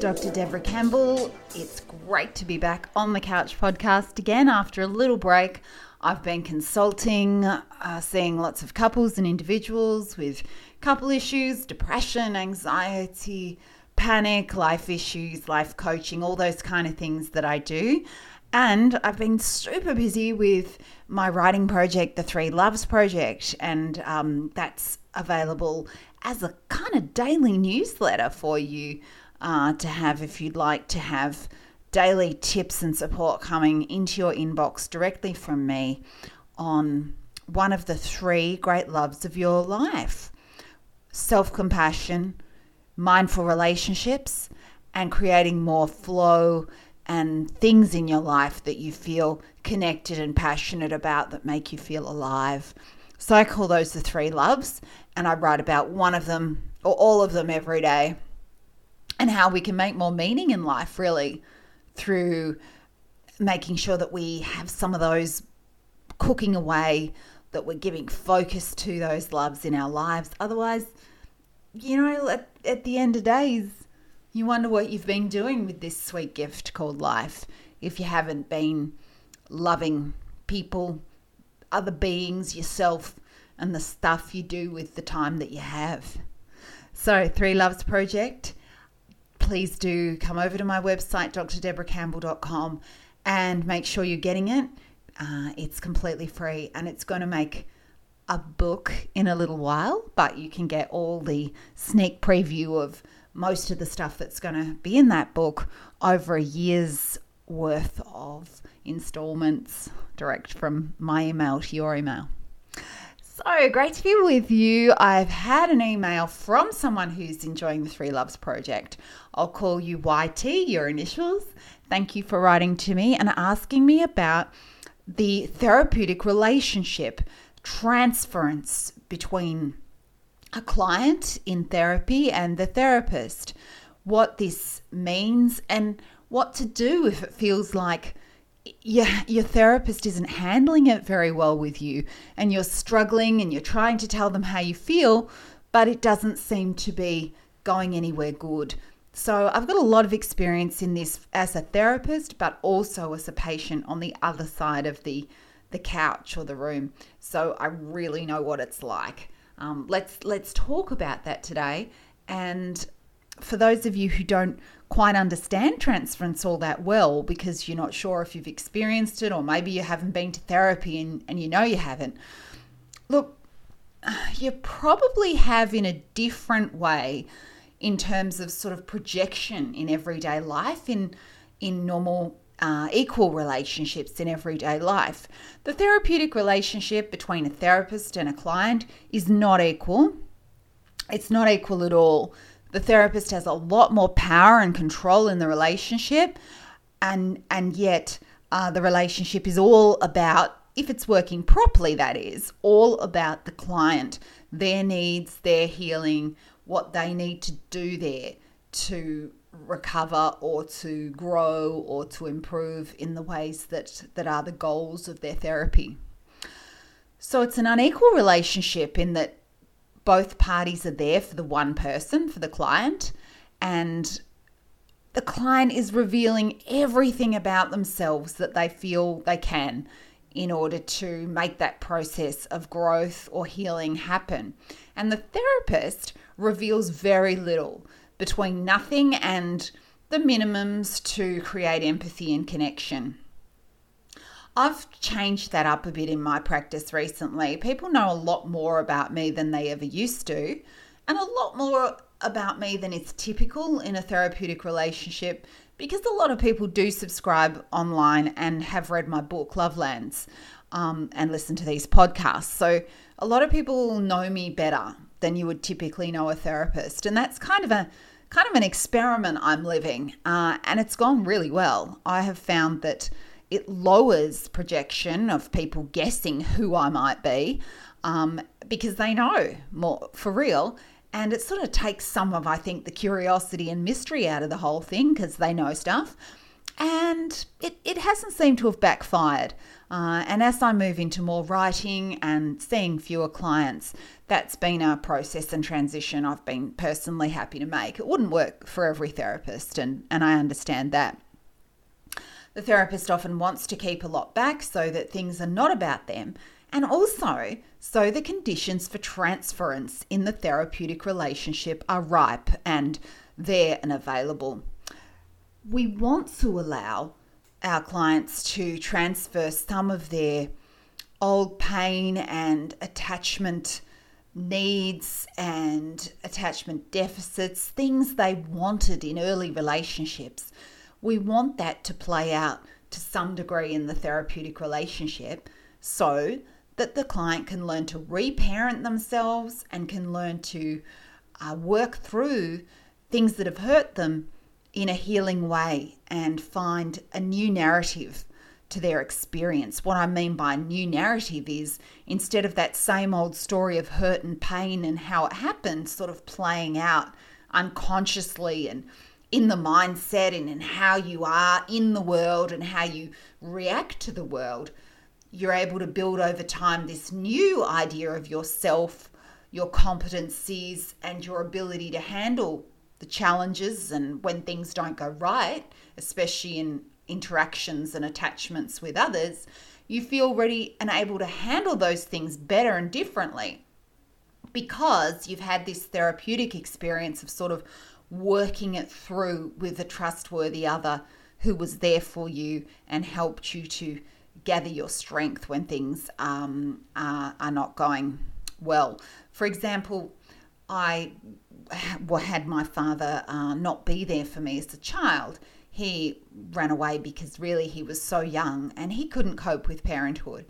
Dr. Debra Campbell. It's great to be back on the Couch podcast again after a little break. I've been consulting, uh, seeing lots of couples and individuals with couple issues, depression, anxiety, panic, life issues, life coaching, all those kind of things that I do. And I've been super busy with my writing project, the Three Loves Project, and um, that's available as a kind of daily newsletter for you uh, to have if you'd like to have daily tips and support coming into your inbox directly from me on one of the three great loves of your life self compassion, mindful relationships, and creating more flow and things in your life that you feel connected and passionate about that make you feel alive. So I call those the three loves, and I write about one of them or all of them every day and how we can make more meaning in life, really, through making sure that we have some of those cooking away, that we're giving focus to those loves in our lives. Otherwise, you know, at, at the end of days, you wonder what you've been doing with this sweet gift called life if you haven't been loving people, other beings, yourself, and the stuff you do with the time that you have. So, Three Loves Project, please do come over to my website, drdebracampbell.com, and make sure you're getting it. Uh, it's completely free and it's going to make a book in a little while, but you can get all the sneak preview of most of the stuff that's going to be in that book over a year's worth of installments direct from my email to your email. So great to be with you. I've had an email from someone who's enjoying the Three Loves project. I'll call you YT, your initials. Thank you for writing to me and asking me about the therapeutic relationship transference between a client in therapy and the therapist, what this means, and what to do if it feels like your, your therapist isn't handling it very well with you and you're struggling and you're trying to tell them how you feel, but it doesn't seem to be going anywhere good. So, I've got a lot of experience in this as a therapist, but also as a patient on the other side of the, the couch or the room. So, I really know what it's like. Um, let's let's talk about that today. And for those of you who don't quite understand transference all that well because you're not sure if you've experienced it or maybe you haven't been to therapy and, and you know you haven't, look, you probably have in a different way in terms of sort of projection in everyday life in in normal uh, equal relationships in everyday life. The therapeutic relationship between a therapist and a client is not equal. It's not equal at all. The therapist has a lot more power and control in the relationship, and and yet uh, the relationship is all about if it's working properly. That is all about the client, their needs, their healing, what they need to do there to recover or to grow or to improve in the ways that, that are the goals of their therapy. So it's an unequal relationship in that both parties are there for the one person, for the client, and the client is revealing everything about themselves that they feel they can in order to make that process of growth or healing happen. And the therapist reveals very little between nothing and the minimums to create empathy and connection. I've changed that up a bit in my practice recently. People know a lot more about me than they ever used to, and a lot more about me than is typical in a therapeutic relationship because a lot of people do subscribe online and have read my book, Lovelands, um, and listen to these podcasts. So a lot of people know me better than you would typically know a therapist. And that's kind of a kind of an experiment I'm living, uh, and it's gone really well. I have found that it lowers projection of people guessing who I might be um, because they know more for real. And it sort of takes some of, I think, the curiosity and mystery out of the whole thing because they know stuff. And it, it hasn't seemed to have backfired. Uh, and as I move into more writing and seeing fewer clients, that's been a process and transition I've been personally happy to make. It wouldn't work for every therapist, and, and I understand that. The therapist often wants to keep a lot back so that things are not about them, and also so the conditions for transference in the therapeutic relationship are ripe and there and available. We want to allow our clients to transfer some of their old pain and attachment needs and attachment deficits, things they wanted in early relationships. We want that to play out to some degree in the therapeutic relationship so that the client can learn to reparent themselves and can learn to uh, work through things that have hurt them in a healing way and find a new narrative to their experience. What I mean by new narrative is instead of that same old story of hurt and pain and how it happened, sort of playing out unconsciously and in the mindset and in how you are in the world and how you react to the world, you're able to build over time this new idea of yourself, your competencies, and your ability to handle the challenges and when things don't go right, especially in interactions and attachments with others, you feel ready and able to handle those things better and differently because you've had this therapeutic experience of sort of working it through with a trustworthy other who was there for you and helped you to gather your strength when things um, are, are not going well. For example, I had my father uh, not be there for me as a child. He ran away because really he was so young and he couldn't cope with parenthood.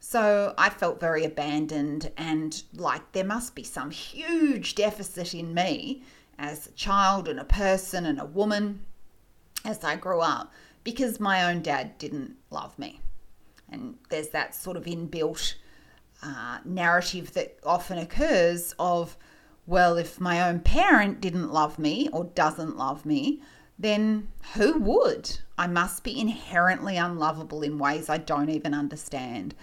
So I felt very abandoned and like there must be some huge deficit in me as a child and a person and a woman as I grew up because my own dad didn't love me. And there's that sort of inbuilt uh, narrative that often occurs of, well, if my own parent didn't love me or doesn't love me, then who would? I must be inherently unlovable in ways I don't even understand.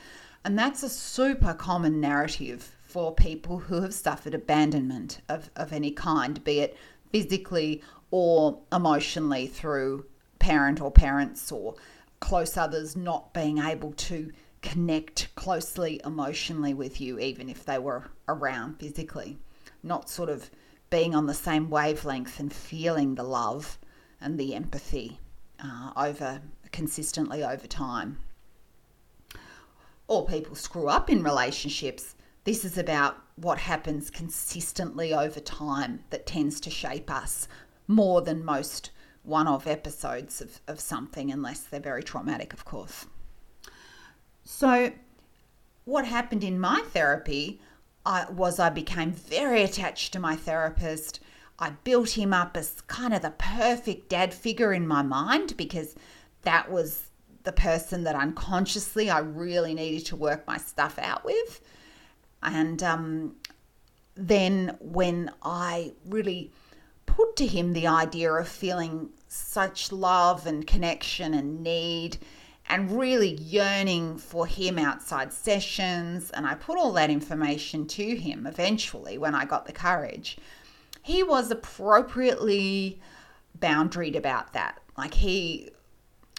And that's a super common narrative for people who have suffered abandonment of, of any kind, be it physically or emotionally through parent or parents or close others not being able to connect closely emotionally with you, even if they were around physically not sort of being on the same wavelength and feeling the love and the empathy uh, over consistently over time. Or people screw up in relationships. This is about what happens consistently over time that tends to shape us more than most one off episodes of, of something, unless they're very traumatic, of course. So, what happened in my therapy I was I became very attached to my therapist. I built him up as kind of the perfect dad figure in my mind because that was the person that unconsciously I really needed to work my stuff out with. And um, then when I really put to him the idea of feeling such love and connection and need and really yearning for him outside sessions. And I put all that information to him eventually when I got the courage. He was appropriately boundaried about that. Like he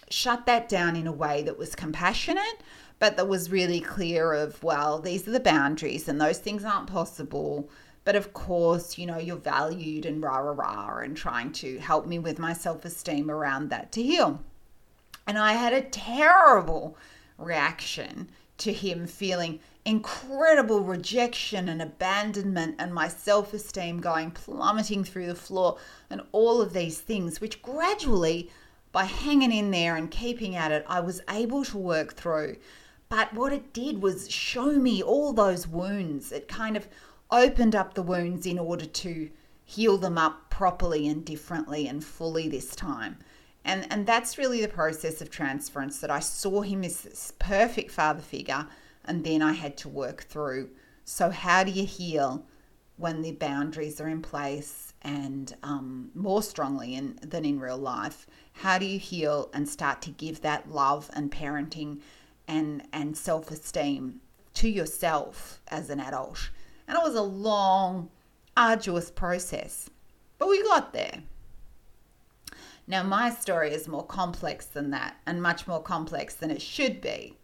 shut that down in a way that was compassionate, but that was really clear of, well, these are the boundaries and those things aren't possible. But of course, you know, you're valued and rah rah rah, and trying to help me with my self esteem around that to heal. And I had a terrible reaction to him feeling incredible rejection and abandonment and my self esteem going plummeting through the floor and all of these things, which gradually, by hanging in there and keeping at it, I was able to work through. But what it did was show me all those wounds. It kind of opened up the wounds in order to heal them up properly and differently and fully this time. And, and that's really the process of transference that I saw him as this perfect father figure, and then I had to work through. So, how do you heal when the boundaries are in place and um, more strongly in, than in real life. How do you heal and start to give that love and parenting and, and self esteem to yourself as an adult? And it was a long, arduous process, but we got there. Now, my story is more complex than that and much more complex than it should be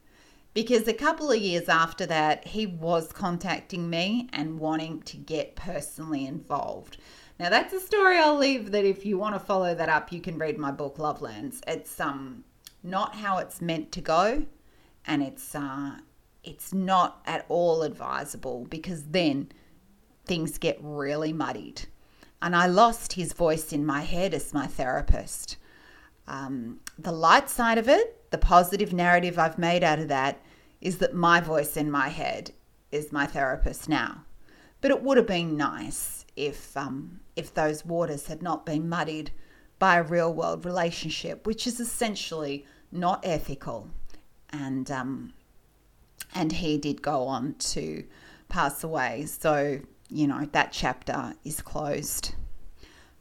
because a couple of years after that, he was contacting me and wanting to get personally involved. Now that's a story I'll leave that if you want to follow that up, you can read my book Lovelands. It's um not how it's meant to go and it's uh it's not at all advisable because then things get really muddied. And I lost his voice in my head as my therapist. Um, the light side of it, the positive narrative I've made out of that, is that my voice in my head is my therapist now. But it would have been nice if um, if those waters had not been muddied by a real world relationship, which is essentially not ethical. And um, and he did go on to pass away. So you know that chapter is closed.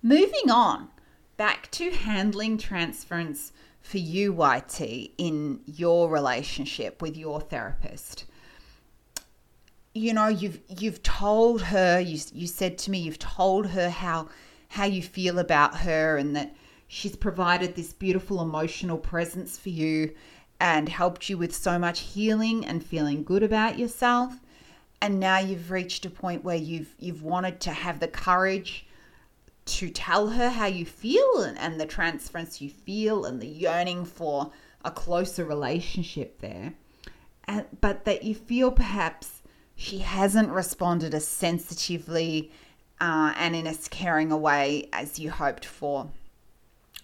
Moving on back to handling transference for you, YT, in your relationship with your therapist you know you've you've told her you you said to me you've told her how how you feel about her and that she's provided this beautiful emotional presence for you and helped you with so much healing and feeling good about yourself and now you've reached a point where you've you've wanted to have the courage to tell her how you feel and, and the transference you feel and the yearning for a closer relationship there and, but that you feel perhaps she hasn't responded as sensitively uh, and in as caring a way as you hoped for.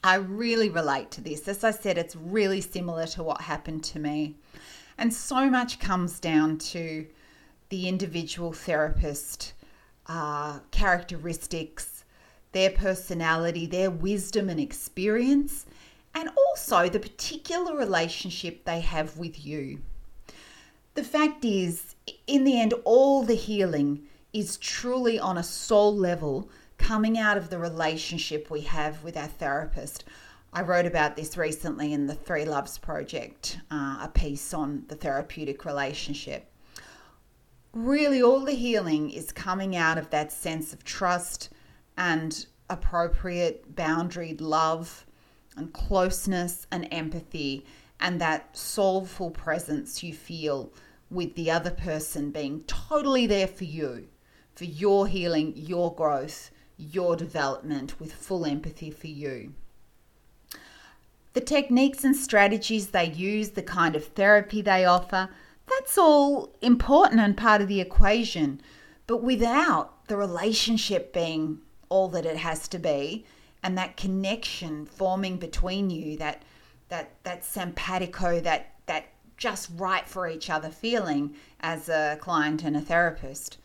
I really relate to this. As I said, it's really similar to what happened to me. And so much comes down to the individual therapist uh, characteristics, their personality, their wisdom and experience, and also the particular relationship they have with you. The fact is, in the end, all the healing is truly on a soul level coming out of the relationship we have with our therapist. I wrote about this recently in the Three Loves Project, uh, a piece on the therapeutic relationship. Really, all the healing is coming out of that sense of trust and appropriate boundaried love and closeness and empathy and that soulful presence you feel with the other person being totally there for you, for your healing, your growth, your development, with full empathy for you. The techniques and strategies they use, the kind of therapy they offer, that's all important and part of the equation. But without the relationship being all that it has to be, and that connection forming between you, that that that simpatico, that that just right for each other feeling as a client and a therapist,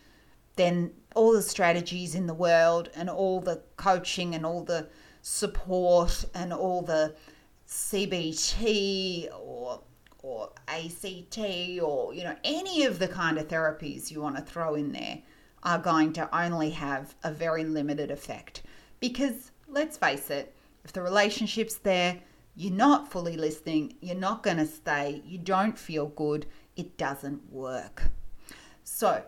then all the strategies in the world and all the coaching and all the support and all the CBT or or ACT or you know any of the kind of therapies you want to throw in there are going to only have a very limited effect because let's face it if the relationship's there you're not fully listening, you're not going to stay, you don't feel good, it doesn't work. So,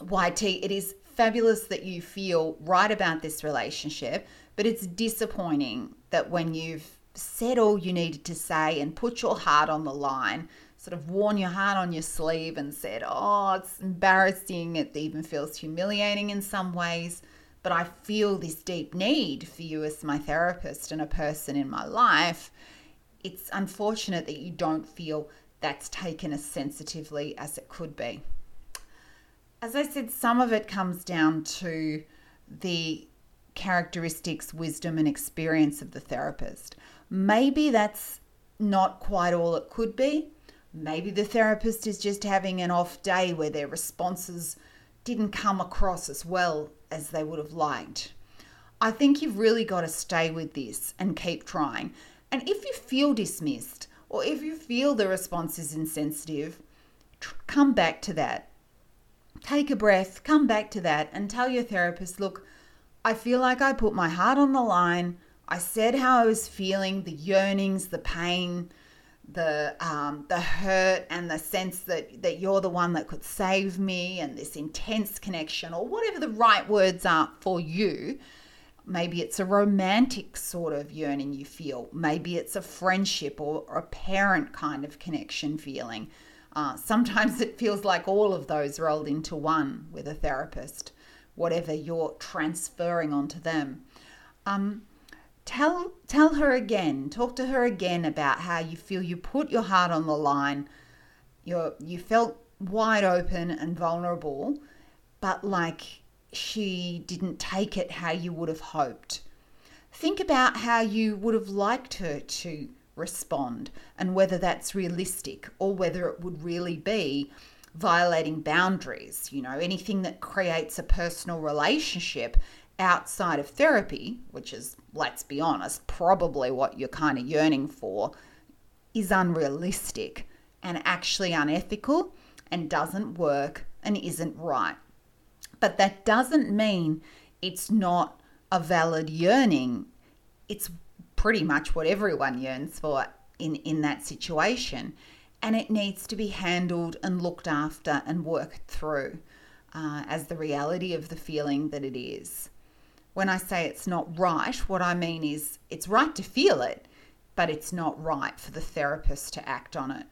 YT, it is fabulous that you feel right about this relationship, but it's disappointing that when you've said all you needed to say and put your heart on the line, sort of worn your heart on your sleeve and said, Oh, it's embarrassing, it even feels humiliating in some ways but I feel this deep need for you as my therapist and a person in my life, it's unfortunate that you don't feel that's taken as sensitively as it could be. As I said, some of it comes down to the characteristics, wisdom, and experience of the therapist. Maybe that's not quite all it could be. Maybe the therapist is just having an off day where their responses didn't come across as well as they would have liked. I think you've really got to stay with this and keep trying. And if you feel dismissed or if you feel the response is insensitive, come back to that. Take a breath, come back to that, and tell your therapist, look, I feel like I put my heart on the line. I said how I was feeling, the yearnings, the pain, the um, the hurt and the sense that that you're the one that could save me and this intense connection or whatever the right words are for you. Maybe it's a romantic sort of yearning you feel. Maybe it's a friendship or, a parent kind of connection feeling uh, sometimes it feels like all of those rolled into one with a therapist whatever you're transferring onto them. Um, tell tell her again talk to her again about how you feel you put your heart on the line. You you felt wide open and vulnerable but like she didn't take it how you would have hoped. Think about how you would have liked her to respond and whether that's realistic or whether it would really be violating boundaries you know anything that creates a personal relationship outside of therapy, which is, let's be honest, probably what you're kind of yearning for, is unrealistic and actually unethical and doesn't work and isn't right. But that doesn't mean it's not a valid yearning. It's pretty much what everyone yearns for in, in that situation. And it needs to be handled and looked after and worked through uh, as the reality of the feeling that it is when I say it's not right, what I mean is it's right to feel it, but it's not right for the therapist to act on it.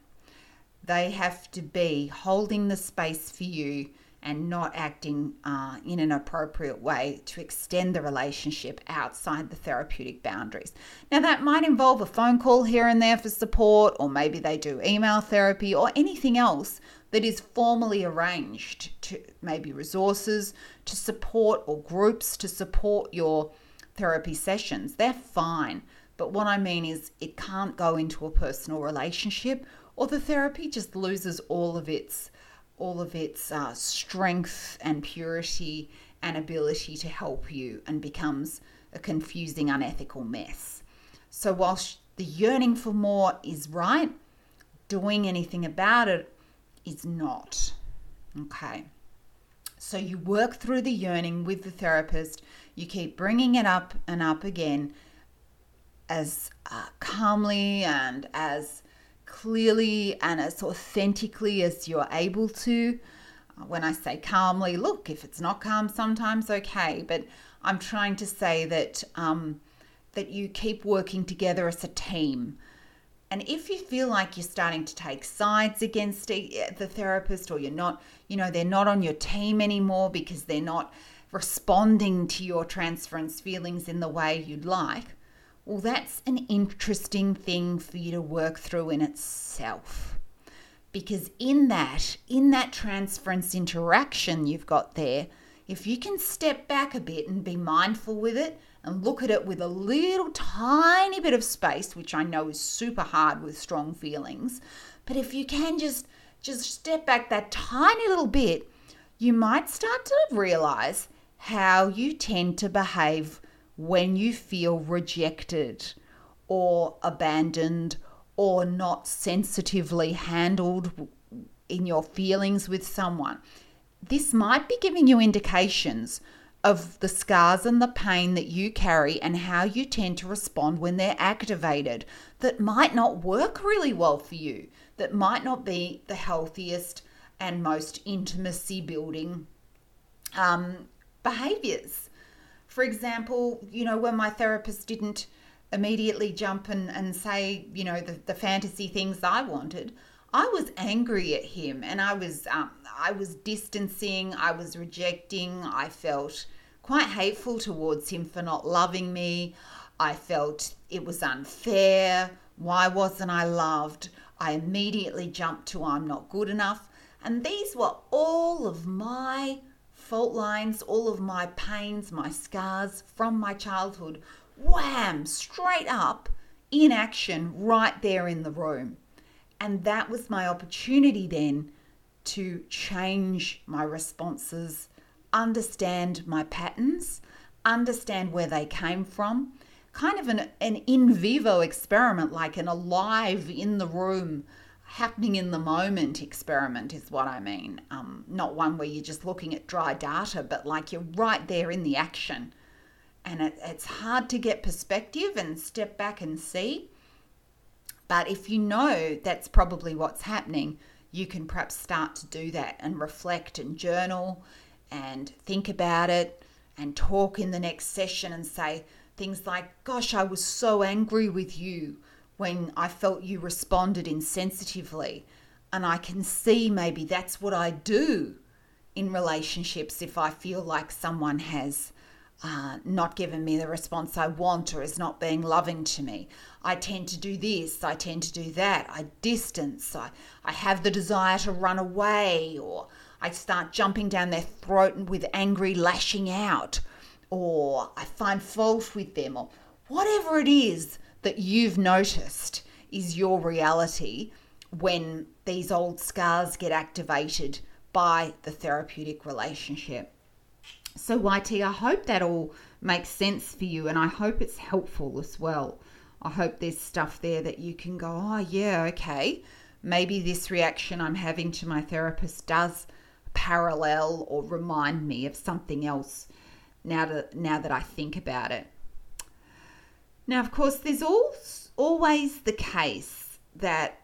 They have to be holding the space for you and not acting uh, in an appropriate way to extend the relationship outside the therapeutic boundaries. Now, that might involve a phone call here and there for support, or maybe they do email therapy or anything else that is formally arranged to maybe resources to support or groups to support your therapy sessions. They're fine. But what I mean is, it can't go into a personal relationship, or the therapy just loses all of its all of its uh, strength and purity and ability to help you, and becomes a confusing, unethical mess. So, whilst the yearning for more is right, doing anything about it is not. Okay. So you work through the yearning with the therapist. You keep bringing it up and up again as uh, calmly and as clearly and as authentically as you're able to. Uh, when I say calmly, look, if it's not calm, sometimes okay, but I'm trying to say that um, that you keep working together as a team. And if you feel like you're starting to take sides against the therapist or you're not, you know, they're not on your team anymore because they're not responding to your transference feelings in the way you'd like, well, that's an interesting thing for you to work through in itself. Because in that, in that transference interaction you've got there, if you can step back a bit and be mindful with it and look at it with a little tiny bit of space, which I know is super hard with strong feelings, but if you can just just step back that tiny little bit, you might start to realize how you tend to behave when you feel rejected or abandoned or not sensitively handled in your feelings with someone. This might be giving you indications of the scars and the pain that you carry and how you tend to respond when they're activated that might not work really well for you, that might not be the healthiest and most intimacy building um, behaviors. For example, you know, when my therapist didn't immediately jump and, and say, you know, the, the fantasy things I wanted, I was angry at him and I was um, I was distancing, I was rejecting, I felt quite hateful towards him for not loving me. I felt it was unfair. Why wasn't I loved? I immediately jumped to I'm not good enough. And these were all of my fault lines, all of my pains, my scars from my childhood. Wham! Straight up in action right there in the room. And that was my opportunity then to change my responses understand my patterns, understand where they came from, kind of an, an in vivo experiment, like an alive in the room, happening in the moment experiment, is what I mean. Um, not one where you're just looking at dry data, but like you're right there in the action. and it, it's hard to get perspective and step back and see. But if you know that's probably what's happening, you can perhaps start to do that and reflect and journal and think about it and talk in the next session and say things like, Gosh, I was so angry with you when I felt you responded insensitively. And I can see maybe that's what I do in relationships if I feel like someone has uh, not given me the response I want or is not being loving to me. I tend to do this, I tend to do that, I distance, I, I have the desire to run away, or I start jumping down their throat with angry lashing out, or I find fault with them, or whatever it is that you've noticed is your reality when these old scars get activated by the therapeutic relationship. So, YT, I hope that all makes sense for you and I hope it's helpful as well. I hope there's stuff there that you can go, oh, yeah, okay. Maybe this reaction I'm having to my therapist does parallel or remind me of something else now that, now that I think about it. Now, of course, there's always the case that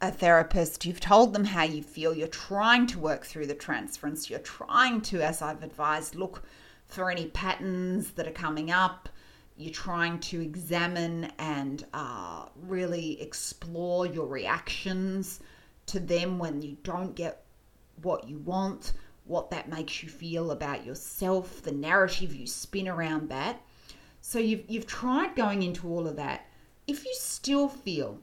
a therapist, you've told them how you feel, you're trying to work through the transference, you're trying to, as I've advised, look for any patterns that are coming up, you're trying to examine and uh, really explore your reactions to them when you don't get what you want, what that makes you feel about yourself, the narrative you spin around that. So you've, you've tried going into all of that. If you still feel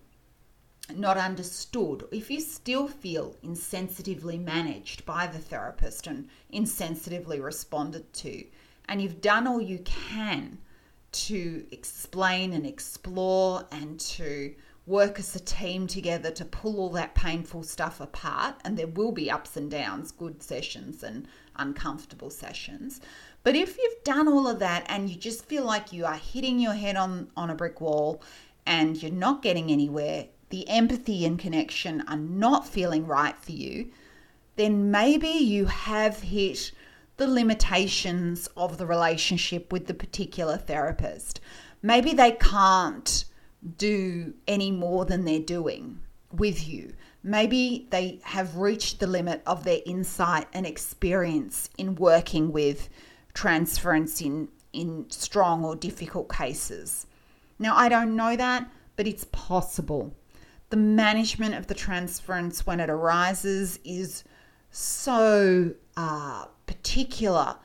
not understood, if you still feel insensitively managed by the therapist and insensitively responded to, and you've done all you can to explain and explore and to work as a team together to pull all that painful stuff apart, and there will be ups and downs, good sessions and uncomfortable sessions. But if you've done all of that and you just feel like you are hitting your head on, on a brick wall and you're not getting anywhere, the empathy and connection are not feeling right for you, then maybe you have hit the limitations of the relationship with the particular therapist. Maybe they can't do any more than they're doing with you. Maybe they have reached the limit of their insight and experience in working with transference in, in strong or difficult cases. Now, I don't know that, but it's possible the management of the transference when it arises is so uh, particular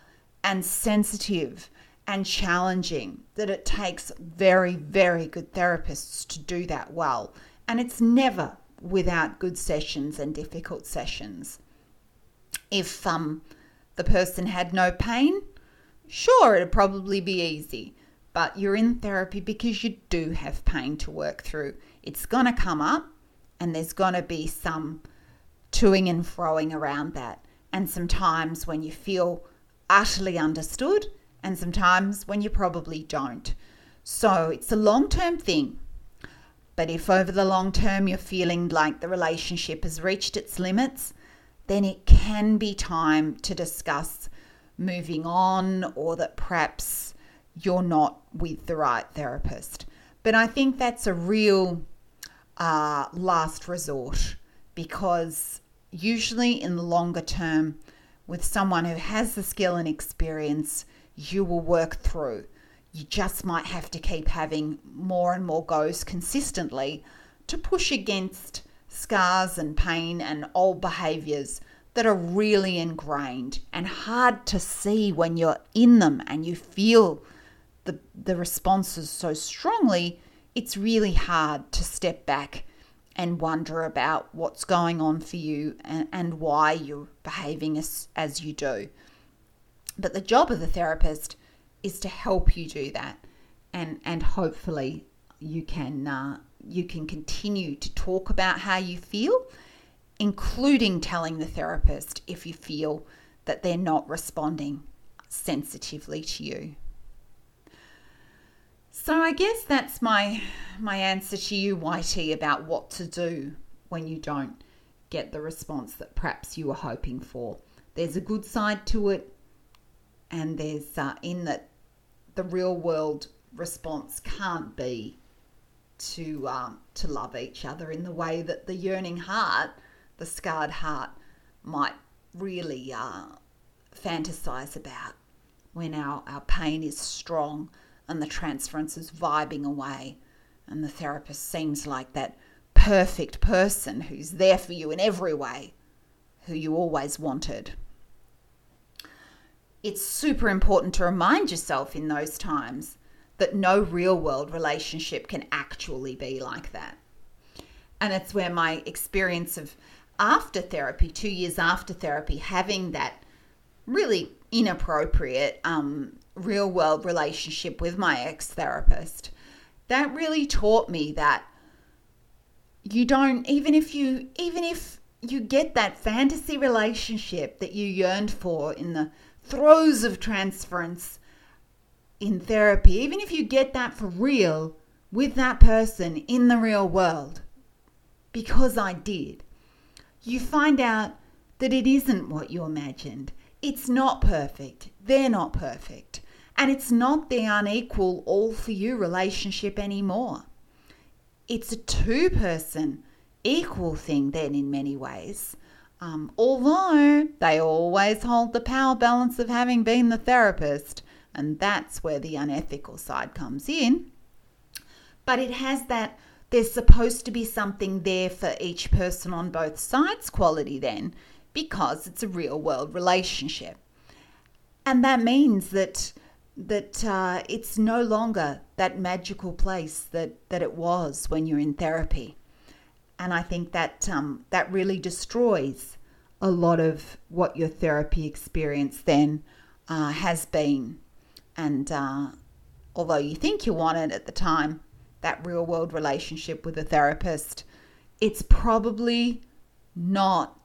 and sensitive and challenging that it takes very, very good therapists to do that well. And it's never without good sessions and difficult sessions. If um, the person had no pain, sure, it'd probably be easy. But you're in therapy because you do have pain to work through it's going to come up and there's going to be some toing and froing around that. And sometimes when you feel utterly understood, and sometimes when you probably don't. So it's a long term thing. But if over the long term you're feeling like the relationship has reached its limits, then it can be time to discuss moving on or that perhaps you're not with the right therapist. But I think that's a real uh, last resort because usually in the longer term, with someone who has the skill and experience, you will work through. You just might have to keep having more and more goes consistently to push against scars and pain and old behaviors that are really ingrained and hard to see when you're in them and you feel the, the responses so strongly it's really hard to step back and wonder about what's going on for you and, and why you're behaving as, as you do. But the job of the therapist is to help you do that, and and hopefully you can uh, you can continue to talk about how you feel, including telling the therapist if you feel that they're not responding sensitively to you. So I guess that's my my answer to you, YT, about what to do when you don't get the response that perhaps you were hoping for. There's a good side to it, and there's uh, in that the real world response can't be to um, to love each other in the way that the yearning heart, the scarred heart, might really uh, fantasize about when our, our pain is strong and the transference is vibing away and the therapist seems like that perfect person who's there for you in every way, who you always wanted. It's super important to remind yourself in those times that no real world relationship can actually be like that. And it's where my experience of after therapy, two years after therapy, having that really inappropriate um, real world relationship with my ex therapist, that really taught me that you don't, even if you, even if you get that fantasy relationship that you yearned for in the throes of transference in therapy, even if you get that for real with that person in the real world, because I did, you find out that it isn't what you imagined. It's not perfect. They're not perfect. And it's not the unequal, all for you relationship anymore. It's a two person equal thing, then, in many ways. Um, although they always hold the power balance of having been the therapist, and that's where the unethical side comes in. But it has that there's supposed to be something there for each person on both sides quality, then, because it's a real world relationship. And that means that that uh, it's no longer that magical place that, that it was when you're in therapy. And I think that um, that really destroys a lot of what your therapy experience then uh, has been. And uh, although you think you want it at the time, that real world relationship with a therapist, it's probably not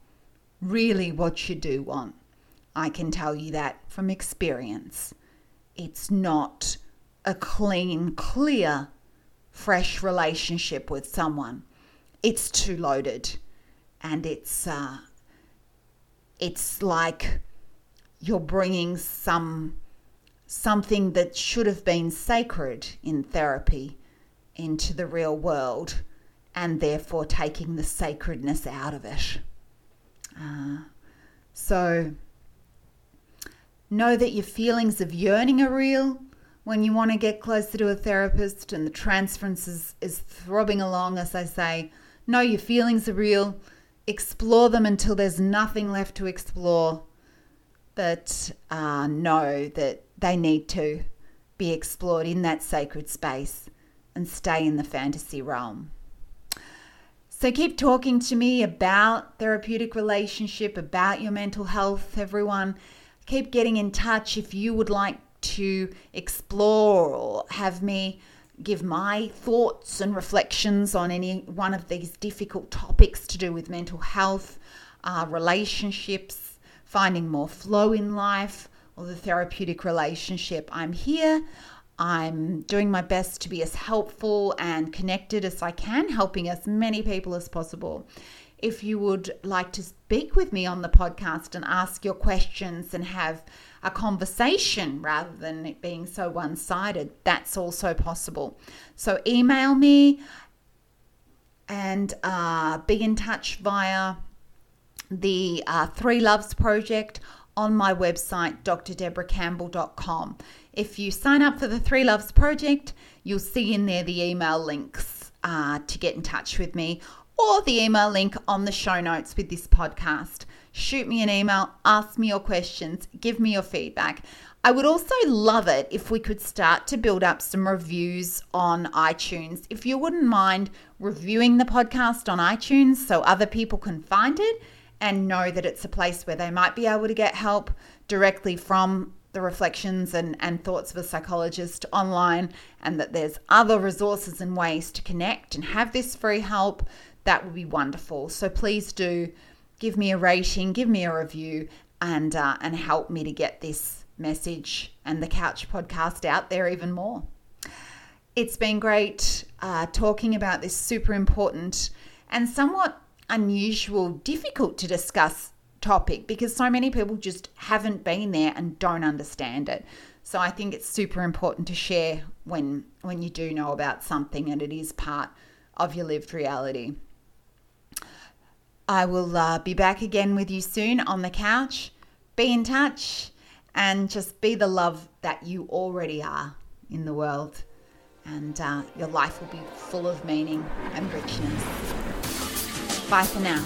really what you do want. I can tell you that from experience. It's not a clean, clear, fresh relationship with someone. It's too loaded, and it's uh, it's like you're bringing some something that should have been sacred in therapy into the real world and therefore taking the sacredness out of it. Uh, so know that your feelings of yearning are real when you want to get closer to a therapist and the transference is, is throbbing along, as I say. Know your feelings are real. Explore them until there's nothing left to explore. But uh, know that they need to be explored in that sacred space and stay in the fantasy realm. So keep talking to me about therapeutic relationship, about your mental health, everyone. Keep getting in touch if you would like to explore or have me give my thoughts and reflections on any one of these difficult topics to do with mental health, uh, relationships, finding more flow in life, or the therapeutic relationship. I'm here. I'm doing my best to be as helpful and connected as I can, helping as many people as possible. If you would like to speak with me on the podcast and ask your questions and have a conversation rather than it being so one sided, that's also possible. So email me and uh, be in touch via the uh, Three Loves Project on my website, drdebracampbell.com. If you sign up for the Three Loves Project, you'll see in there the email links uh, to get in touch with me or the email link on the show notes with this podcast. Shoot me an email, ask me your questions, give me your feedback. I would also love it if we could start to build up some reviews on iTunes. If you wouldn't mind reviewing the podcast on iTunes so other people can find it and know that it's a place where they might be able to get help directly from the reflections and, and thoughts of a psychologist online, and that there's other resources and ways to connect and have this free help, that would be wonderful. So please do give me a rating, give me a review, and uh, and help me to get this message and the Couch podcast out there even more. It's been great uh, talking about this super important and somewhat unusual, difficult to discuss topic because so many people just haven't been there and don't understand it. So I think it's super important to share when when you do know about something and it is part of your lived reality. I will uh, be back again with you soon on the couch. Be in touch and just be the love that you already are in the world. And uh, your life will be full of meaning and richness. Bye for now.